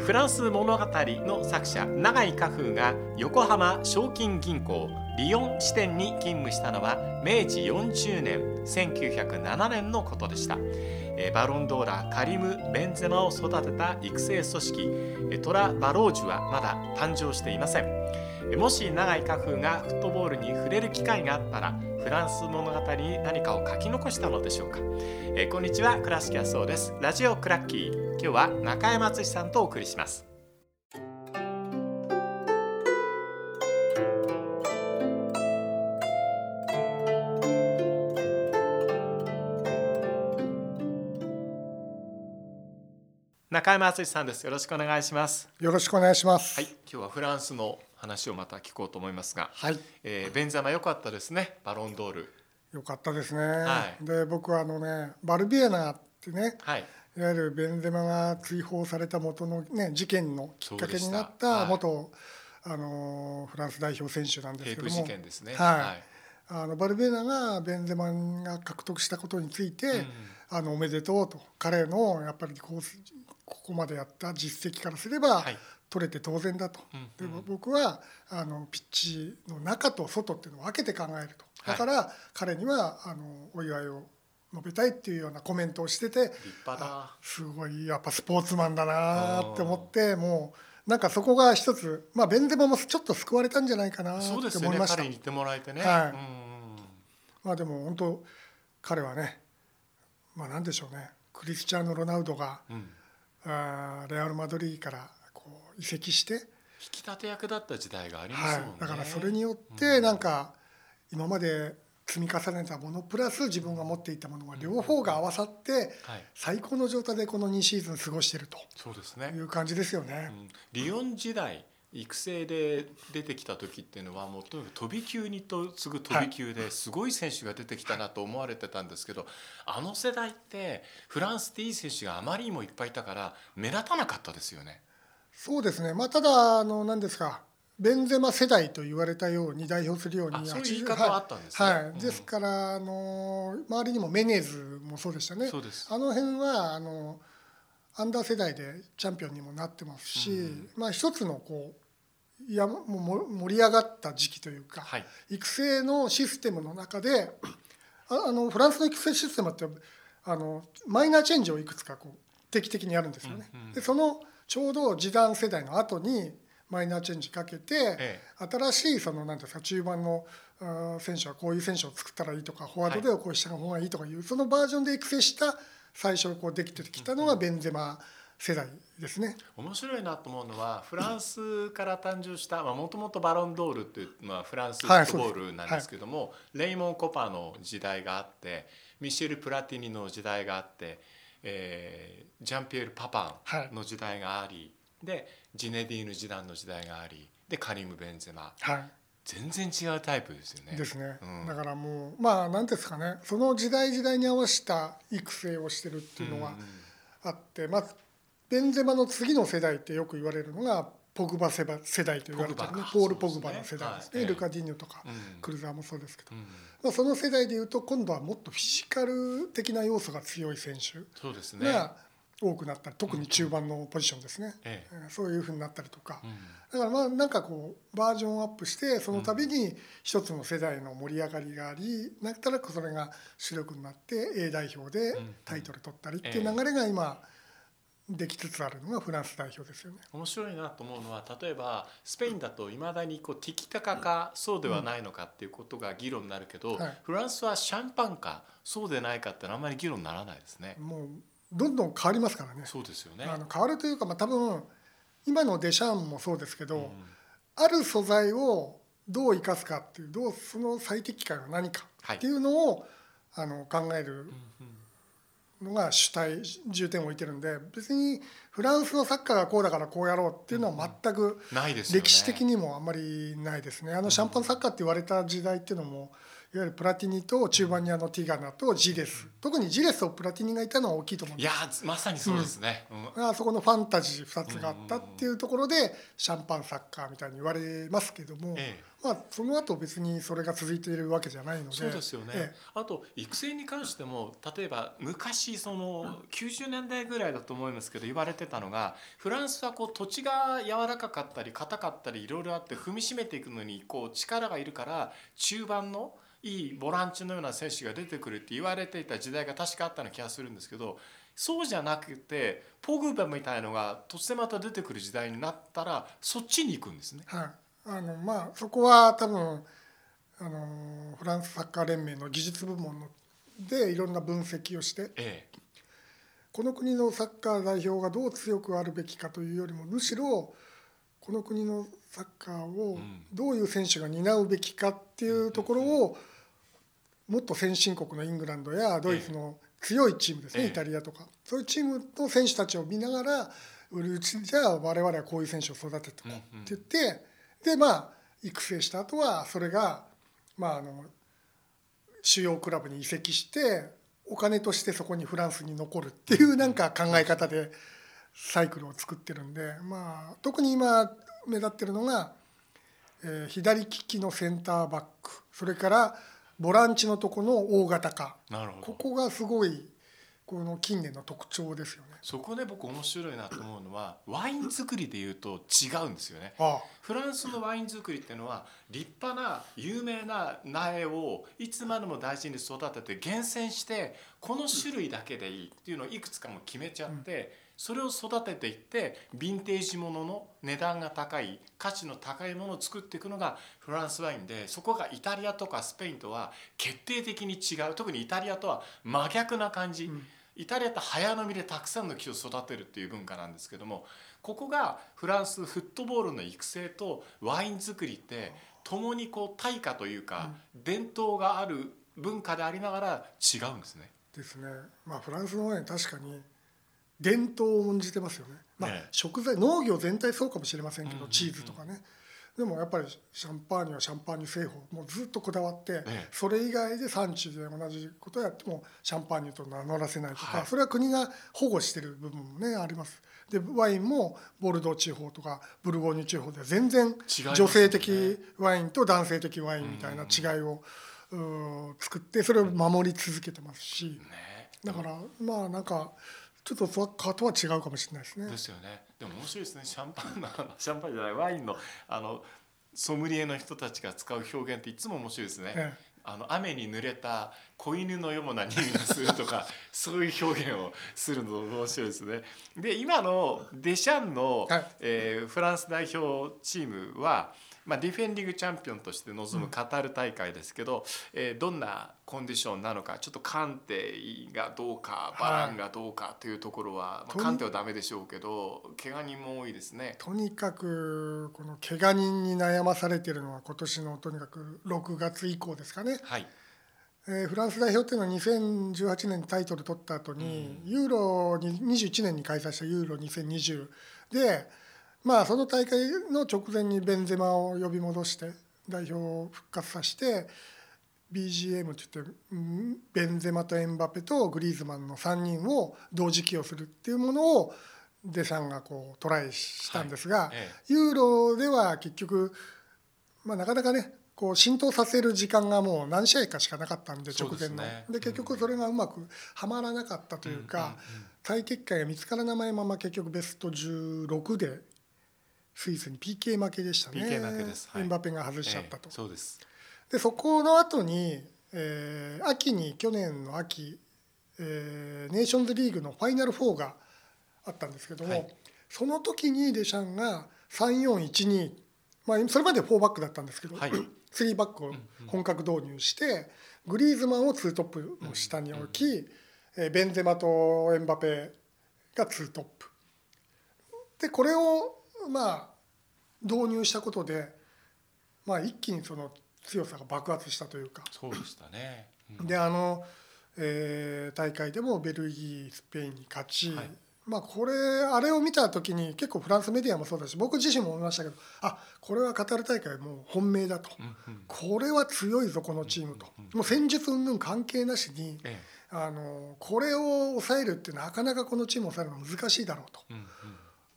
フランス物語の作者永井家風が横浜賞金銀行リヨン支店に勤務したのは明治40年1907年のことでした。バロンドーラカリム・ベンゼマを育てた育成組織。トラ・バロージュはまだ誕生していません。もし永井家風がフットボールに触れる機会があったらフランス物語に何かを書き残したのでしょうか？えこんにちは倉敷康夫です。ラジオクラッキー。今日は中山敦さんとお送りします。中山敦さんです。よろしくお願いします。よろしくお願いします。はい今日はフランスの話をまた聞こうと思いますが、はい、えーベンザマ良かったですねバロンドール。よかったですね。はい。で、僕はあのね、バルビエナってね、はい。いわゆるベンゼマが追放された元のね事件のきっかけになったはい。あのフランス代表選手なんですけども、事件ですね。はい。あのバルビエナがベンゼマが獲得したことについて、うん。あのおめでとうと彼のやっぱりこうここまでやった実績からすれば、はい取れて当然だと、うんで僕はあのピッチの中と外っていうのを分けて考えると。はい。だから、彼にはあのお祝いを述べたいっていうようなコメントをしてて立派だ。すごいやっぱスポーツマンだなって思ってもうなんかそこが一つ、まあ、ベンゼマもちょっと救われたんじゃないかなってそうですよね。思いました。彼に言ってもらえてね、まあでも本当彼はねまあなんでしょうね。クリスチャーノ・ロナウドがうんうん、あーレアル・マドリーから移籍して、引き立て役だった時代がありますはもんね、い、だからそれによってなんか今まで積み重ねたものプラス自分が持っていたものが両方が合わさってはい。最高の状態でこの2シーズン過ごしていると。そうですね。い、う感じですよね。うん、リヨン時代育成で出てきた時っていうのはもうとにかく飛び級にと次ぐ飛び級ですごい選手が出てきたなと思われてたんですけどあの世代ってフランスっていい選手があまりにもいっぱいいたから目立たなかったですよね。そうですね、まあ、ただあの何ですかベンゼマ世代と言われたように代表するようにあそういう言い80方はあったんですね。はい。うん。ですからあの周りにもメネーズもそうでしたね。そうです。あの辺はあのアンダー世代でチャンピオンにもなってますし、うん。まあ、一つのこういやもうも盛り上がった時期というか、はい。育成のシステムの中でああのフランスの育成システムってあのマイナーチェンジをいくつかこう定期的にやるんですよね。うんうん。でそのちょうど時短世代の後にマイナーチェンジかけて、え新しいその何ですか中盤の選手はこういう選手を作ったらいいとかフォワードではこうした方がいいとかいう、そのバージョンで育成した最初こうできてきたのがベンゼマ世代ですね。面白いなと思うのはフランスから誕生したもともとバロンドールっていう、まあ、フランスフットボールなんですけども、レイモン・コパの時代があってミシェル・プラティニの時代があって、えージャンピエール・パパンの時代があり、でジネディーヌ・ジダンの時代がありでカリム・ベンゼマ。はい。全然違うタイプですよね。ですね、うん。だからもうまあ何ですかね。その時代時代に合わせた育成をしてるっていうのはん。あって、まあベンゼマの次の世代ってよく言われるのがポグバ世代と言われてるね。ポール・ポグバの世代ですね。ルカディーニョとか、うん。クルザーもそうですけど、うん。まあ、その世代でいうと今度はもっとフィジカル的な要素が強い選手。が多くなったり特に中盤のポジションですね、そういうふうになったりとか、うん。だからまあなんかこうバージョンアップしてその度に一つの世代の盛り上がりがありなったらそれが主力になって A 代表でタイトル取ったりっていう流れが今できつつあるのがフランス代表ですよね。面白いなと思うのは例えばスペインだといまだにこうティキタカかそうではないのかっていうことが議論になるけど、はいフランスはシャンパンかそうでないかってあんまり議論にならないですね。もうどんどん変わりますからね。そうですよね。あの変わるというかまあ多分今のデシャンもそうですけど、うんある素材をどう生かすかっていうどうその最適解は何かはいっていうのを、あの考えるうんうんのが主体重点を置いてるんで別にフランスのサッカーがこうだからこうやろうっていうのは全くないですよね。歴史的にもあんまりないですね。あのシャンパンサッカーって言われた時代っていうのもいわゆるプラティニと中盤にあのティガナとジレス。特にジレスとプラティニがいたのは大きいと思うんいやです。まさにそうですね。うん。あそこのファンタジー2つがあったっていうところでシャンパンサッカーみたいに言われますけども、ええ。まあ、その後別にそれが続いているわけじゃないので。そうですよね、えあと育成に関しても例えば昔その90年代ぐらいだと思いますけど言われてたのがフランスはこう土地が柔らかかったり硬かったりいろいろあって踏みしめていくのにこう力がいるから中盤のいいボランチのような選手が出てくるって言われていた時代が確かあったような気がするんですけどそうじゃなくてポグバみたいのが突然また出てくる時代になったらそっちに行くんですね。えはい。あのまあ、そこは多分あのフランスサッカー連盟の技術部門のでいろんな分析をしてえこの国のサッカー代表がどう強くあるべきかというよりもむしろこの国のサッカーをん。どういう選手が担うべきかっていうところをもっと先進国のイングランドやドイツの強いチームですね、ええ。イタリアとか。そういうチームの選手たちを見ながら売るうちじゃあ我々はこういう選手を育てていこうって言って、でまあ育成した後はそれがまああの主要クラブに移籍してお金としてそこにフランスに残るっていうなんか考え方でサイクルを作ってるんで、まあ、特に今目立ってるのが、えー左利きのセンターバック。それからボランチのとこの大型化ここがすごいこの近年の特徴ですよね。そこで僕面白いなと思うのはワイン作りでいうと違うんですよね。あフランスのワイン作りっていうのは立派な有名な苗をいつまでも大事に育てて厳選してこの種類だけでいいっていうのをいくつかも決めちゃって、それを育てていってヴィンテージものの値段が高い価値の高いものを作っていくのがフランスワインでそこがイタリアとかスペインとは決定的に違う特にイタリアとは真逆な感じ。んイタリアって早飲みでたくさんの木を育てるっていう文化なんですけどもここがフランスフットボールの育成とワイン作りって共にこう対価というか、伝統がある文化でありながら違うんですね。ですね、まあ、フランスのワイン確かに伝統を重んじてますよね、まあええ。食材農業全体そうかもしれませんけど、チーズとかね。でもやっぱりシャンパーニュはシャンパーニュ製法。もうずっとこだわって、ええ。それ以外で産地で同じことをやってもシャンパーニュと名乗らせないとか、はい。それは国が保護してる部分もねあります。でワインもボルドー地方とかブルゴーニュ地方では全然女性的ワインと男性的ワインみたいな違いを、作ってそれを守り続けてますし、ね。だからまあなんかちょっとサッカーとは違うかもしれないですねで。すよね。でも面白いですね。シャンパンの シャンパンじゃないワインのあのソムリエの人たちが使う表現っていつも面白いですね。えあの雨に濡れた子犬のような匂いがするとか そういう表現をするの面白いですね。で今のデシャンの、はいえーフランス代表チームは、まあ、ディフェンディングチャンピオンとして臨むカタール大会ですけど、えーどんなコンディションなのかちょっとカンテがどうかバランがどうかというところは、まあ、カンテはダメでしょうけど怪我人も多いですね。とにかくこの怪我人に悩まされているのは今年のとにかく6月以降ですかね。はい、えーフランス代表っていうのは2018年にタイトル取った後に、ユーロに21年に開催したユーロ2020でまあその大会の直前にベンゼマを呼び戻して代表を復活させて BGM って言ってうん？ベンゼマとエンバペとグリーズマンの3人を同時起用するっていうものをデシャンがこうトライしたんですが、えユーロでは結局、まあ、なかなかねこう浸透させる時間がもう何試合かしかなかったんで直前の。ですねで結局それがうまくはまらなかったというか、再結果が見つからないまま結局ベスト16でスイスに PK 負けでしたね。PK 負けです。はい。エンバペが外しちゃったと。ええ、そうです。でそこの後に、えー秋に去年の秋、えーネーションズリーグのファイナル4があったんですけども、はい。その時にデシャンが3412、まあ、それまで4バックだったんですけど、はい。3バックを本格導入して、グリーズマンを2トップの下に置き、えーベンゼマとエンバペが2トップ。でこれをまあ導入したことで、まあ、一気にその強さが爆発したというか。そうでしたね。うん。であの、えー大会でもベルギースペインに勝ち、はい。まあこれあれを見た時に結構フランスメディアもそうだし僕自身も思いましたけどあこれはカタール大会もう本命だと、うんうん。これは強いぞこのチームと、もう戦術云々関係なしに、えあのこれを抑えるってなかなかこのチームを抑えるのは難しいだろうと。えうんうん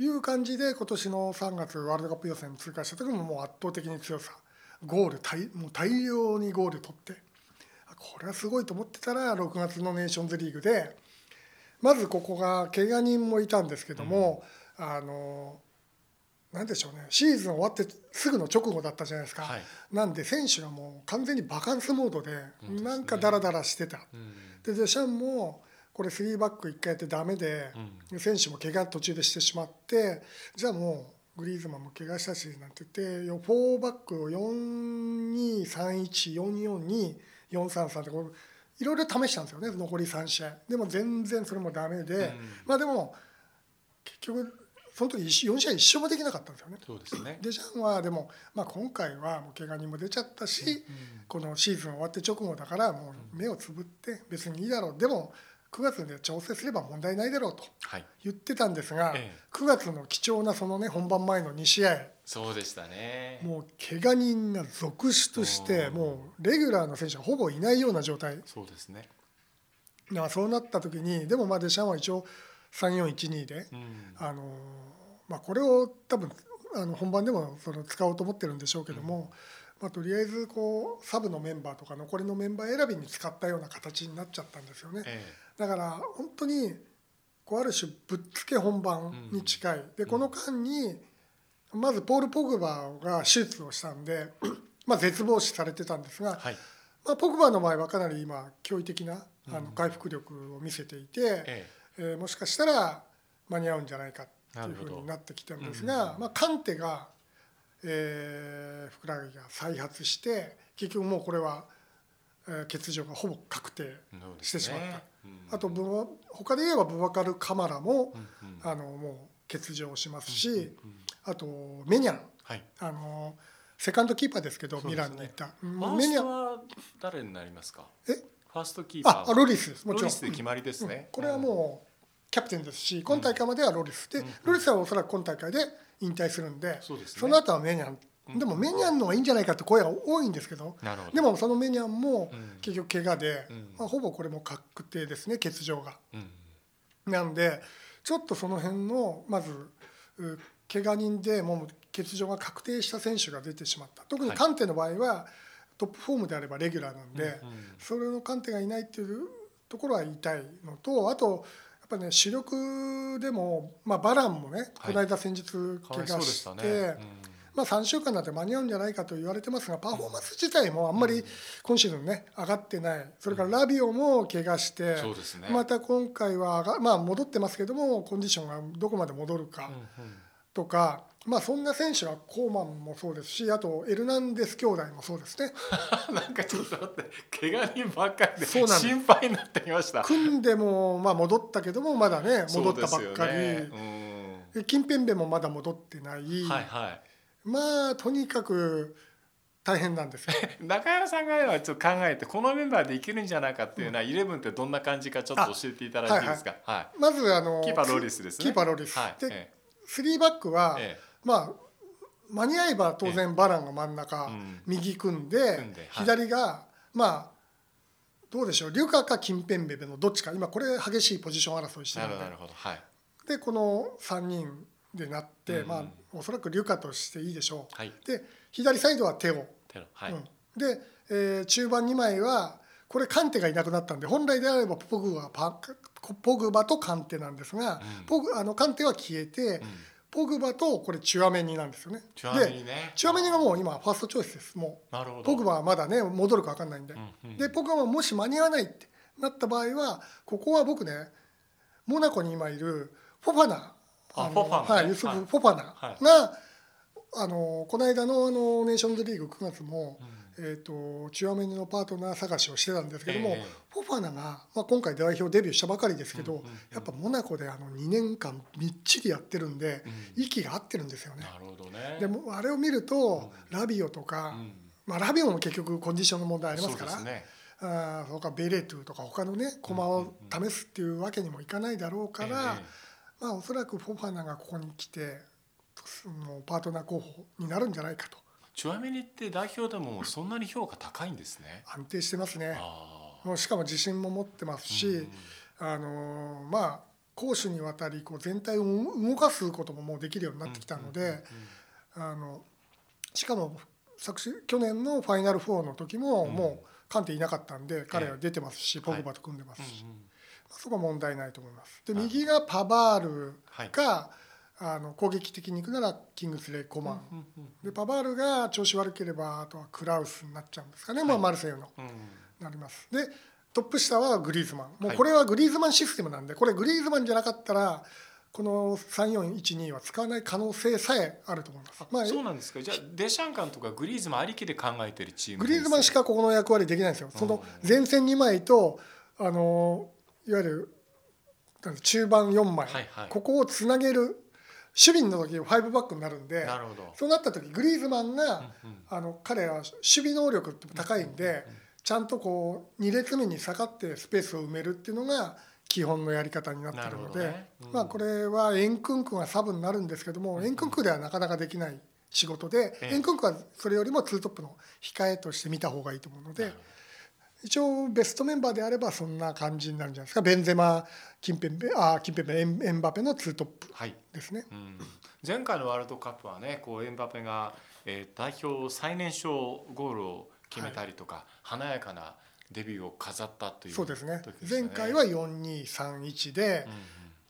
いう感じで今年の3月ワールドカップ予選通過した時ももう圧倒的に強さ。ゴール大もう大量にゴール取って。これはすごいと思ってたら6月のネーションズリーグでまずここが怪我人もいたんですけども、うん、あのなんでしょうね。シーズン終わってすぐの直後だったじゃないですか、はい、なんで選手がもう完全にバカンスモードでなんかダラダラしてた、うん、でデシャンもこれ3バック1回やってダメで、うん、選手も怪我途中でしてしまってじゃあもうグリーズマンも怪我したしなんて言って4バックを4231442433ってこういろいろ試したんですよね残り3試合。でも全然それもダメで、うん、まあでも結局その時4試合一勝もできなかったんですよね。そうですね。デシャンはでも、まあ、今回はもう怪我人も出ちゃったし、うん、このシーズン終わって直後だからもう目をつぶって別にいいだろう。でも9月で調整すれば問題ないだろうと言ってたんですが、はい、9月の貴重なそのね本番前の2試合。そうでしたね。もう怪我人が続出してもうレギュラーの選手はほぼいないような状態。そうですね。だそうなった時にでもまあデシャンは一応3412で、うん、あのまあ、これを多分あの本番でもその使おうと思ってるんでしょうけども、うん。まあ、とりあえずこうサブのメンバーとか残りのメンバー選びに使ったような形になっちゃったんですよね。ええ、だから本当にこうある種ぶっつけ本番に近い、うん、でこの間にまずポール・ポグバが手術をしたんで まあ絶望視されてたんですが、はい、まあ、ポグバの場合はかなり今驚異的なあの回復力を見せていて、ええ。ー、もしかしたら間に合うんじゃないかっていうふうになってきてるんですが、まあ、カンテがえー、ふくらはぎが再発して結局もうこれは、えー、欠場がほぼ確定してしまった、あと他で言えばブバカル・カマラも、あのもう欠場しますし、あとメニャン、はい、あのセカンドキーパーですけど、ね、ミランに行った、メニャン。は誰になりますか？え？ファーストキーパーあロリスです。もちろん。決まりですね、これはもうキャプテンですし今大会まではロリス。で、ロリスはおそらく今大会で引退するんでその後はメニャンでもメニャンの方がいいんじゃないかって声が多いんですけどでもそのメニャンも結局怪我で、まあ、ほぼこれも確定ですね欠場が。なんでちょっとその辺のまず怪我人でもう欠場が確定した選手が出てしまった。特にカンテの場合はトップフォームであればレギュラーなんで、それのカンテがいないっていうところは痛いのとあとぱね主力でも、まあ、バランもね、この間先日怪我して、まあ、3週間なんて間に合うんじゃないかと言われてますがパフォーマンス自体もあんまり今シーズンね上がってない。それからラビオも怪我して、また今回はまあ、戻ってますけどもコンディションがどこまで戻るかとか。まあそんな選手はコーマンもそうですしあとエルナンデス兄弟もそうですね。なんかちょっと待って怪我人ばっかりで心配になってきました。組んでもまあ戻ったけどもまだね戻ったばっかり、ね、近辺でもまだ戻ってない、はいはい、まあとにかく大変なんです 中山さんがちょっと考えてこのメンバーでいけるんじゃないかっていうのは、うん、イレブンってどんな感じかちょっと教えていただいていいですか、はい、はい、まずあのキーパーロリスですね。キーパーロリス、はい、で、ええ、3バックは、ええ。まあ間に合えば当然バランが真ん中、右組んで左がまあどうでしょうリュカかキンペンベベのどっちか。今これ激しいポジション争いしてるんで。でこの3人でなって、まあおそらくリュカとしていいでしょう、で左サイドはテオ、はいで、えー、中盤2枚はこれカンテがいなくなったんで本来であればポグバポグバとカンテなんですが、ポグあのカンテは消えて、ポグバとこれチュアメニなんですよね。チュアメニね。チュアメニがもう今ファーストチョイスです。もう。ポグバはまだね戻るか分かんないんで。うんうん、でポグバはもし間に合わないってなった場合はここは僕ねモナコに今いるフォファナ。あフォファナ、ね、はいユスフ・フォファナが、はい、あのこの間のあのネーションズリーグ9月も。うん。えーと、チュアメニのパートナー探しをしてたんですけども、えー、フォファナが、まあ、今回代表デビューしたばかりですけど、うんうん。うん、やっぱモナコであの2年間みっちりやってるんで、うん、息が合ってるんですよね。なるほどね。でもあれを見ると、うん、ラビオとか、うん、まあ、ラビオも結局コンディションの問題ありますから。あそかベレトゥとか他のね駒を試すっていうわけにもいかないだろうから、まあ、おそらくフォファナがここに来てもうパートナー候補になるんじゃないかと。チュアメニって代表でもそんなに評価高いんですね。安定してますね。もうしかも自信も持ってますし、うん、あのまあ攻守にわたりこう全体を動かすことももうできるようになってきたので、あのしかも昨し去年のファイナル4の時ももうカンテいなかったんで彼は出てますし、ポグバと組んでますし、そこは問題ないと思います。で右がパバールか、あの攻撃的にいくならキングスレイ・コマン、でパバールが調子悪ければあとはクラウスになっちゃうんですかね、まあ、マルセイユの、なります。でトップ下はグリーズマン。もうこれはグリーズマンシステムなんでこれグリーズマンじゃなかったらこの3412は使わない可能性さえあると思います。まあ、そうなんですか。じゃあデシャンカンとかグリーズマンありきで考えてるチームグリーズマンしかここの役割できないんですよ。その前線2枚とあのいわゆる中盤4枚、はいはい、ここをつなげる守備の時5バックになるんでそうなった時グリーズマンが、うんうん、あの彼は守備能力高いんで、うんうん、ちゃんとこう2列目に下がってスペースを埋めるっていうのが基本のやり方になってるので、ね。うん、まあこれはエンクンクがサブになるんですけども、うん、エンクンクではなかなかできない仕事で、エンクンクはそれよりもツートップの控えとして見た方がいいと思うので。一応ベストメンバーであればそんな感じになるんじゃないですか。ベンゼマキンペンベあキンペンベエンエンバペのツートップですね、はいうん、前回のワールドカップはねこうエンバペが、えー、代表最年少ゴールを決めたりとか、はい、華やかなデビューを飾ったという、ね、そうですね。前回は4231で、うんうん、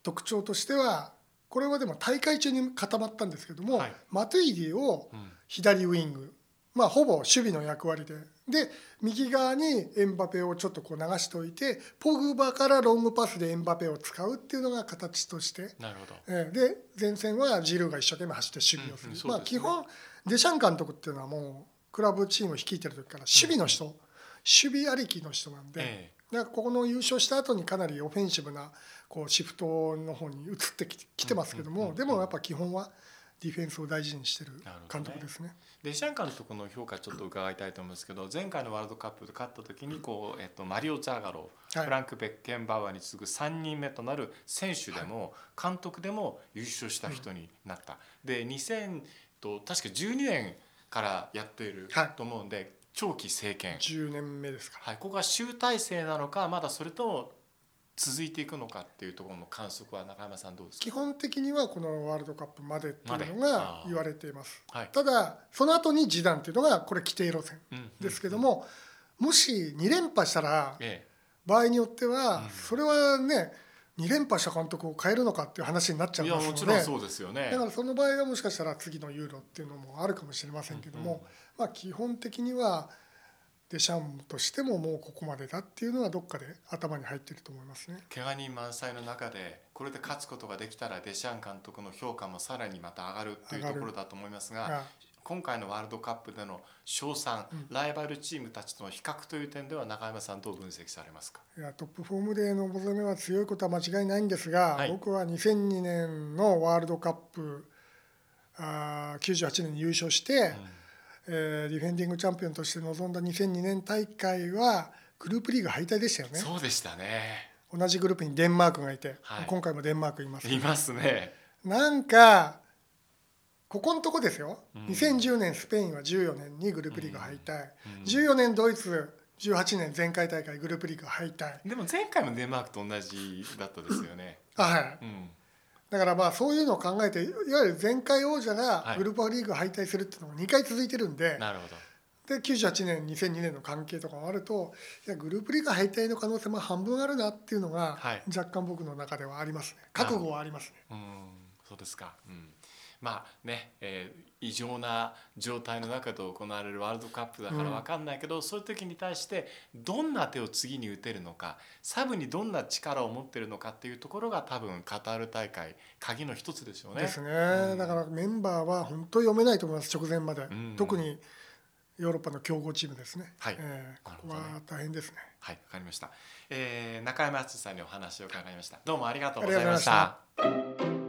特徴としてはこれはでも大会中に固まったんですけども、はい、マトゥイディを左ウイング、まあ、ほぼ守備の役割でで右側にエンバペをちょっとこう流しておいてポグバからロングパスでエンバペを使うっていうのが形として。なるほど、えー、で前線はジルーが一生懸命走って守備をする、うん。うんすね、まあ、基本デシャン監督っていうのはもうクラブチームを率いてる時から守備の人、うん、守備ありきの人なんで、ええ、だからここの優勝した後にかなりオフェンシブなこうシフトの方に移ってきてますけども、でもやっぱ基本はディフェンスを大事にしてる監督ですね。ねデシャン監督の評価ちょっと伺いたいと思うんですけど前回のワールドカップで勝った時にこう、えっと、マリオ・ザーガロー、フランク・ベッケンバウアーに次ぐ3人目となる選手でも、監督でも優勝した人になった。で2000と確か12年からやっていると思うんで、長期政権。10年目ですか、はい、ここが集大成なのかまだそれとも続いていくのかっていうところの観測は中山さんどうですか？基本的にはこのワールドカップまでっていうのが言われています、はい、ただその後に示談っていうのがこれ規定路線ですけども、もし2連覇したら、場合によってはそれはね2連覇した監督を変えるのかっていう話になっちゃいますのでいやもちろんそうですよね。だからその場合はもしかしたら次のユーロっていうのもあるかもしれませんけども、まあ基本的にはデシャンとしてももうここまでだっていうのはどっかで頭に入ってると思いますね。怪我人満載の中でこれで勝つことができたらデシャン監督の評価もさらにまた上がるというところだと思いますが今回のワールドカップでの賞賛、うん、ライバルチームたちとの比較という点では中山さんどう分析されますか？いやトップフォームでの望めは強いことは間違いないんですが、はい、僕は2002年のワールドカップあ98年に優勝して、うんえー、ディフェンディングチャンピオンとして臨んだ2002年大会はグループリーグ敗退でしたよね。そうでしたね。同じグループにデンマークがいて、はい、今回もデンマークいます、ね、いますね。なんかここのとこですよ、うん、2010年スペインは14年にグループリーグ敗退、うん。うん、14年ドイツ18年前回大会グループリーグ敗退。でも前回もデンマークと同じだったですよね。はい、うんだからまあそういうのを考えていわゆる前回王者がグループリーグ敗退するっていうのが2回続いてるんで、なるほど。で98年2002年の関係とかもあるといやグループリーグ敗退の可能性も半分あるなっていうのが若干僕の中ではありますね。覚悟はありますね。うん。そうですか、うんまあね、えー、異常な状態の中で行われるワールドカップだから分かんないけど、うん、そういう時に対してどんな手を次に打てるのかサブにどんな力を持ってるのかっていうところが多分カタール大会鍵の一つでしょうね。ですね、うん、だからメンバーは本当読めないと思います直前まで、うん、特にヨーロッパの強豪チームですね。はい、えー、ここは大変ですね。はい、わかりました。えー、中山敦さんにお話を伺いました。どうもありがとうございました。